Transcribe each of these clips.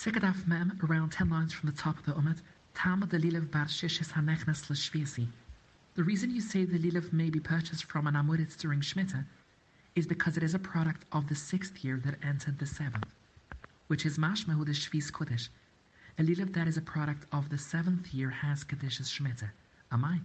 Sikadaf mem, around 10 lines from the top of the Umad, Tam the Lilev bar Shishis Hanechnas Lashviesi. The reason you say the Lilev may be purchased from an Amuritz during Shemitah is because it is a product of the sixth year that entered the seventh, which is Mashmahu the Shvis Kodesh. A Lilev that is a product of the seventh year has Kadish's Shemitah. Am I?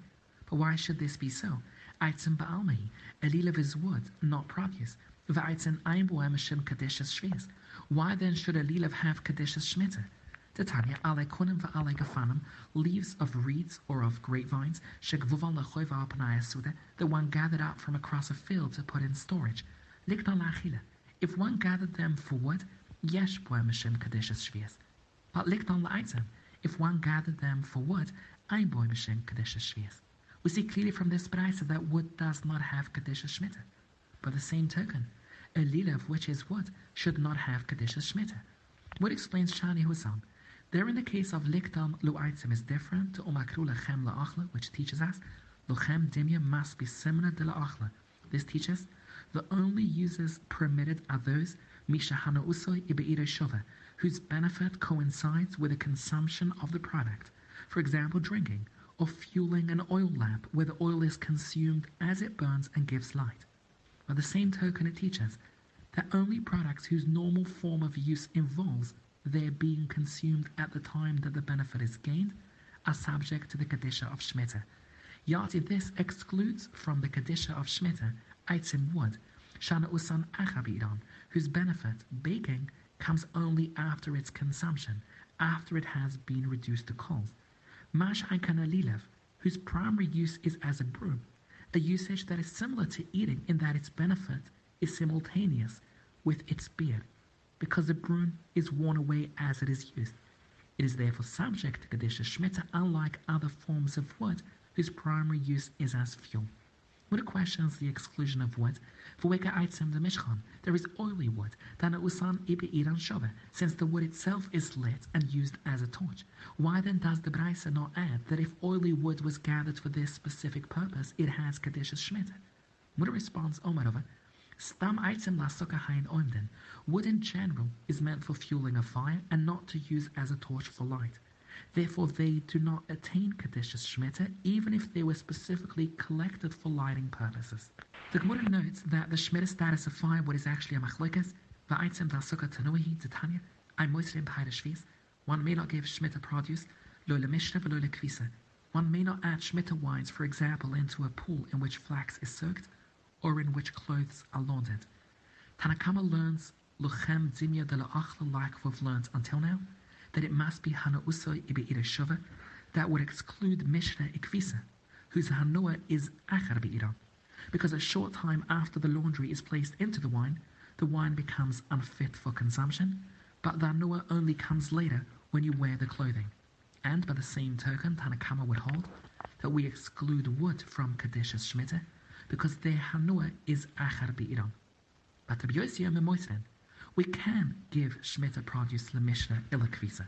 But why should this be so? Aitzim Ba'almahi. A Lilev is wood, not produce. V'aitzin Ein Boem Hashem Kadish's Shvis. Why then should a Lilev have Kadish's Shemitah? Titania, ale kunim va'ale gafanim, leaves of reeds or of grapevines, shegvuval lechoiva suda, that one gathered out from across a field to put in storage. Likna lachila. If one gathered them for wood, yesh poem Hashem kadishas shvias. But likna la'aitzem. If one gathered them for wood, ein Hashem kadishas shvias. We see clearly from this brisa that wood does not have kadishas shmita. By the same token, a lila which is wood should not have kadishas shmita. What explains Shani Hussam? There in the case of Liktam Lu'aitzim is different to Umakru Lechem La'achla, which teaches us Luchem Dimya must be similar to La'achla. This teaches the only uses permitted are those Mishahana Usoi Ibeire Shova, whose benefit coincides with the consumption of the product. For example, drinking, or fueling an oil lamp where the oil is consumed as it burns and gives light. By the same token, it teaches that only products whose normal form of use involves their being consumed at the time that the benefit is gained are subject to the Kadisha of Shemitah. Yet this excludes from the Kadisha of Shemitah Aitzim wood, Shana Usan Achabiran, whose benefit, baking, comes only after its consumption, after it has been reduced to coals. Mash Lilev, whose primary use is as a brew, a usage that is similar to eating in that its benefit is simultaneous with its beer because the broom is worn away as it is used. It is therefore subject to Kadisha Shemitah, unlike other forms of wood whose primary use is as fuel. What questions the exclusion of wood? For Weka Aitzem the Mishkan, there is oily wood, Dana Usan Ibe Iran Shove, since the wood itself is lit and used as a torch. Why then does the Braisa not add that if oily wood was gathered for this specific purpose, it has Kadisha Shemitah? What a response Omarova Stam item la hain oimden. Wood in general is meant for fueling a fire and not to use as a torch for light. Therefore, they do not attain Kadishas Shemitah even if they were specifically collected for lighting purposes. The Gemara notes that the Shemitah status of firewood is actually a machlokas, va'aitzim v'asukkah tanuhi titania, I'm moisterim shvis. One may not give Shemitah produce, lo mishra v'lo kvisa. One may not add Shemitah wines, for example, into a pool in which flax is soaked, or in which clothes are laundered. Tanakama learns Luchem Zimya de la Achla like we've learned until now, that it must be Hana Usoi Ibi Shova that would exclude Mishnah Ikvisa, whose Hanua is Achar Be'ira. Because a short time after the laundry is placed into the wine, the wine becomes unfit for consumption, but the Hanua only comes later when you wear the clothing. And by the same token, Tanakama would hold that we exclude wood from Kadish's Shemitah because their hanua is achar bi'iram. But Rabbi Yossi Memoisren, we can give Shemitah produce lemishna ilakvisa,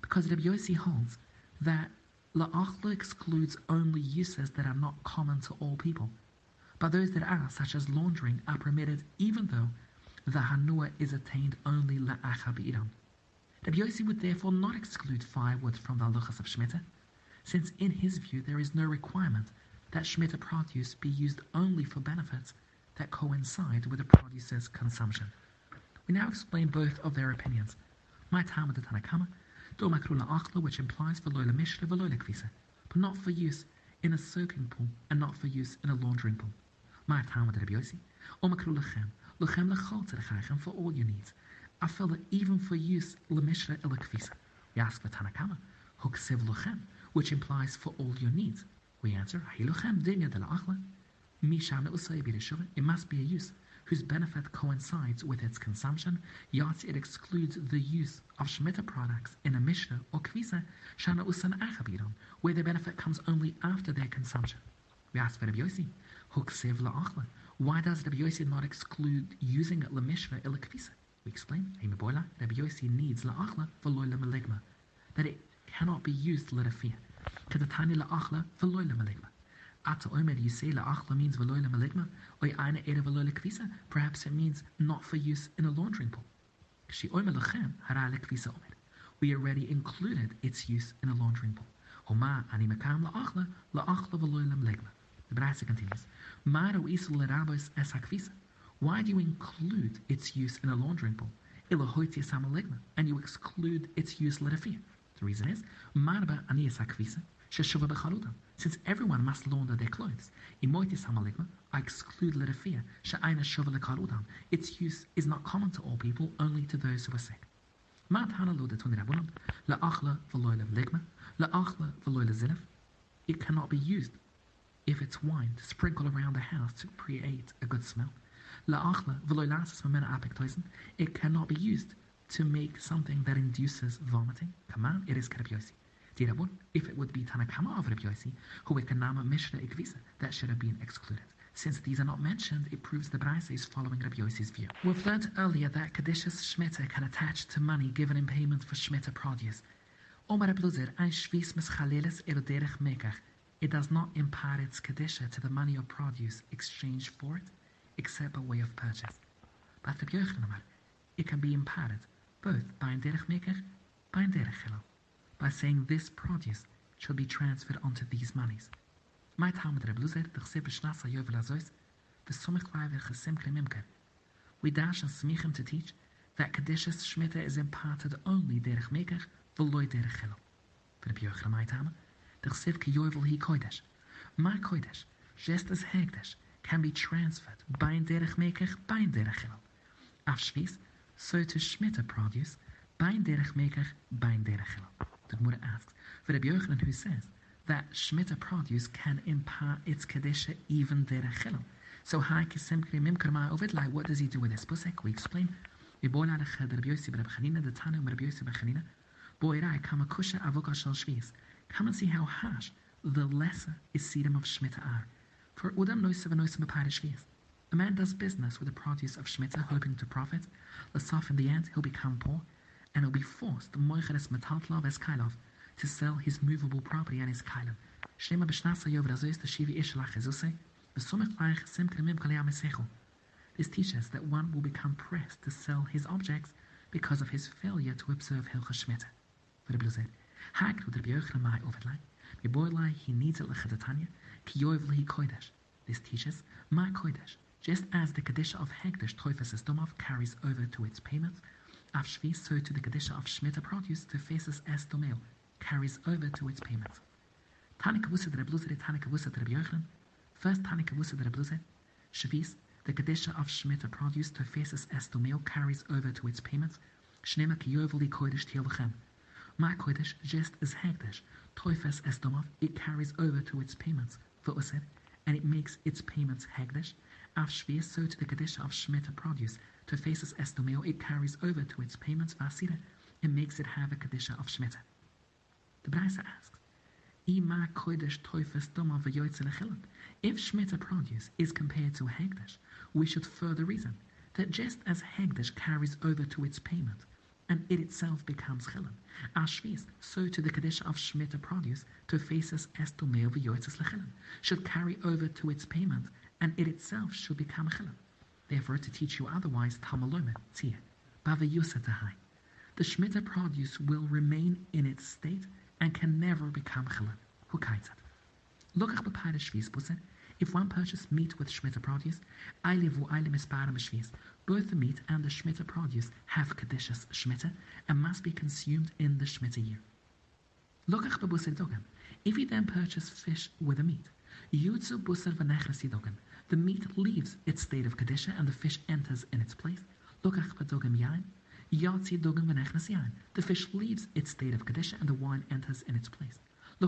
because Yossi holds that la'achla excludes only uses that are not common to all people, but those that are, such as laundering, are permitted even though the hanua is attained only bi'iram. Rabbi Yossi would therefore not exclude firewood from the halachas of Shemitah, since in his view there is no requirement that Shemitah produce be used only for benefits that coincide with the producer's consumption. We now explain both of their opinions. My with the Tanakama, do makrula achla, which implies for loila mishra veloila kvisa, but not for use in a soaking pool and not for use in a laundering pool. My the Rabbi Yossi, o makrula chem, lechem lechol tzedechachem for all your needs. I feel that even for use lemishra ila kvisa. We ask for Tanakama, huksiv lechem, which implies for all your needs. We answer, It must be a use whose benefit coincides with its consumption, yet it excludes the use of Shemitah products in a Mishnah or Kvisa, Shana Usan Achabiram, where the benefit comes only after their consumption. We ask for Rabbi Yossi, Huksev La'achla. Why does Rabbi Yossi not exclude using it Mishnah ila Kvisa? We explain, Rabbi Yossi needs La'achla for Loila Meligma, that it cannot be used Lerafiyah. Kedatani la'achla v'loy la'maligma. Ata omer, la'achla means la'kvisa. Perhaps it means not for use in a laundering pool. Kshi omer omer. we already included its use in a laundering pool. Ani la'achla la'achla. The Braisa continues. Es hakvisa. Why do you include its use in a laundering pool? Ilahoiti samalegna, and you exclude its use lerafia. The reason is, marba ani es hakvisa. Since everyone must launder their clothes, I exclude lekaludan. Its use is not common to all people, only to those who are sick. It cannot be used if it's wine to sprinkle around the house to create a good smell. It cannot be used to make something that induces vomiting. Come on, it is kerabiosi. Dirabun, if it would be Tanakama of Rabbi Yossi, who Kanama Mishnah Ikvisa, that should have been excluded. Since these are not mentioned, it proves the Braisa is following Rabbi Yossi's view. We've learned earlier that Kadishas Shmita can attach to money given in payment for Shmita produce. Omar Abluzer, ein Shvis Meschalelis el derech mekach. It does not impart its Kadisha to the money or produce exchanged for it, except by way of purchase. But Rabbi Yochanan, it can be imparted both by ein derech mekach, by derech hilal by saying this produce shall be transferred onto these monies. My time with Rebluzer, the Chseb Shnasa Yovel Azois, the Sumich Laiver Chesim Kremimker. We dash and smichim to teach that Kadishas Shmita is imparted only derech Mekach, v'loi derech Chilal. For the Bjochra my time, the Chseb Ki Yovel Hi Kodesh. My Kodesh, just as Hegdesh, can be transferred by derech Mekach, by derech Chilal. Af Shvis, so to Shmita produce, by derech Mekach, by derech Chilal. The Gemara asks, for Rabbi Yochanan who says that Shemitah produce can impart its Kadisha even derech So what does he do with this? Pusek, we explain. The. Come and see how harsh the lesser is sedum of Shemitah are. For udam noisa v'noisa mepare shviz. A man does business with the produce of Shemitah, hoping to profit. Lasaf in the end, he'll become poor and will be forced, Moicheres Metaltlov as Kailov, to sell his movable property and his Kailov. Shema Beshnasa Yover Azois the Shivi Ishalach Ezuse, Besumich Laich Sim Kremim Kalea Mesechu. This teaches that one will become pressed to sell his objects because of his failure to observe Hilchas Shmita. For the Bluzet, Hag to the Biochna Mai Overlai, Miboilai he needs it Lechadatanya, Ki Yoevli Koidesh. This teaches My Koidesh. Just as the Kadisha of Hegdesh Teufes Esdomov carries over to its payments, of Shvi, so to the Kadisha of Shemitah produce to faces as Tomeo, carries over to its payment. Tanika Wusa de Rebluzet, Tanika Wusa de Rebjochlen, first Tanika Wusa de Rebluzet, Shvis, the Kadisha of Shemitah produce to faces as Tomeo carries over to its payments, Shnema ki Yovel Kodesh Tielachem. My Kodesh, just as Hegdesh, Teufes Esdomov, it carries over to its payments, for Uset, and it makes its payments Hegdesh, Av so to the Kadisha of Shemitah produce, to faces Estomeo, it carries over to its payments Vasira and makes it have a Kadisha of Shemitah. The Braisa asks, Ima toifes doma If Shemitah produce is compared to Hegdash, we should further reason that just as Hegdash carries over to its payment, and it itself becomes Chilan, Ashvis, so to the Kadisha of Shemitah produce to faces Estomeo v'yotzes lechilan, should carry over to its payment, and it itself should become Chilan. Therefore, to teach you otherwise, Talmalome, tzia, bava yusatahai. The Shemitah produce will remain in its state and can never become chilin. Kaitzat? Lokach b'payda shviz busen. If one purchase meat with Shemitah produce, eilivu eilim isparam shviz. Both the meat and the Shemitah produce have kadishas Shemitah and must be consumed in the Shemitah year. Lokach b'buser dogan. If you then purchase fish with the meat, yutzu buser v'nechres dogan the meat leaves its state of Kadisha and the fish enters in its place. The fish leaves its state of Kadisha and the wine enters in its place. The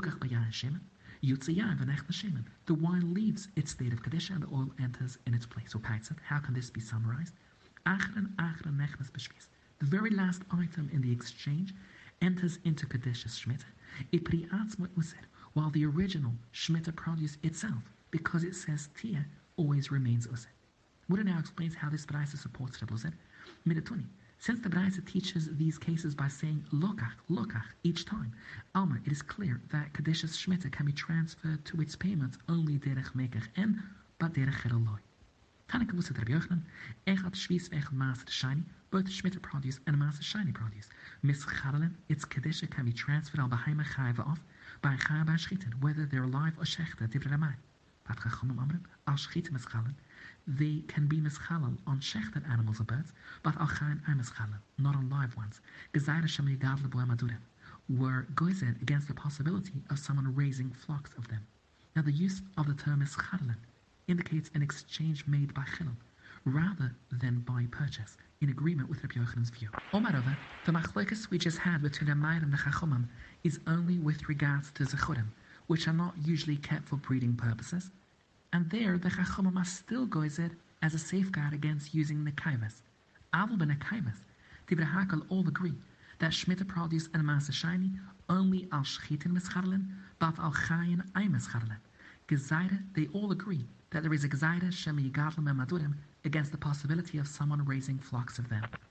wine leaves its state of Kadisha and the oil enters in its place. So how can this be summarized? The very last item in the exchange enters into pri'atzma user, while the original Shemitah produce itself, because it says tia, always remains Ose. Muda now explains how this Braisa supports Rebbe Ose. Midatuni. Since the Braisa teaches these cases by saying lokach, lokach each time, Alma, it is clear that Kadish's Shemitah can be transferred to its payments only derech mekach and but derech cheroloi. Tanaka at Rabbi Yochanan, Echad Shvis Echad Maaseh Shiny, both Shmita produce and Maaseh Shiny produce. Mischadalen, its Kedisha can be transferred al Baheima Chayva off by Chayva Shchitin, whether they're alive or Shechta, Divra Ramai. Bat Chachomim Amrim, al Mischalen, they can be mischalal on shechted animals or birds, but al chayin ay mischalal, not on live ones. Gezaira shem yigadle boem adurim, were goized against the possibility of someone raising flocks of them. Now the use of the term mischalalen indicates an exchange made by chilul, rather than by purchase, in agreement with Rabbi Yochanan's view. Or moreover, the machlokes we just had between the Mair and the Chachomim is only with regards to zechurim, which are not usually kept for breeding purposes, and there the Chachomim are still goized as a safeguard against using nekaivis. Aval ben the Hakal all agree that Shmita produce and Maasa shiny only al shchitin mischarlen, but al chayin ay mischarlen. Gezaide, they all agree that there is a gezaide shem yigadlam madurim against the possibility of someone raising flocks of them.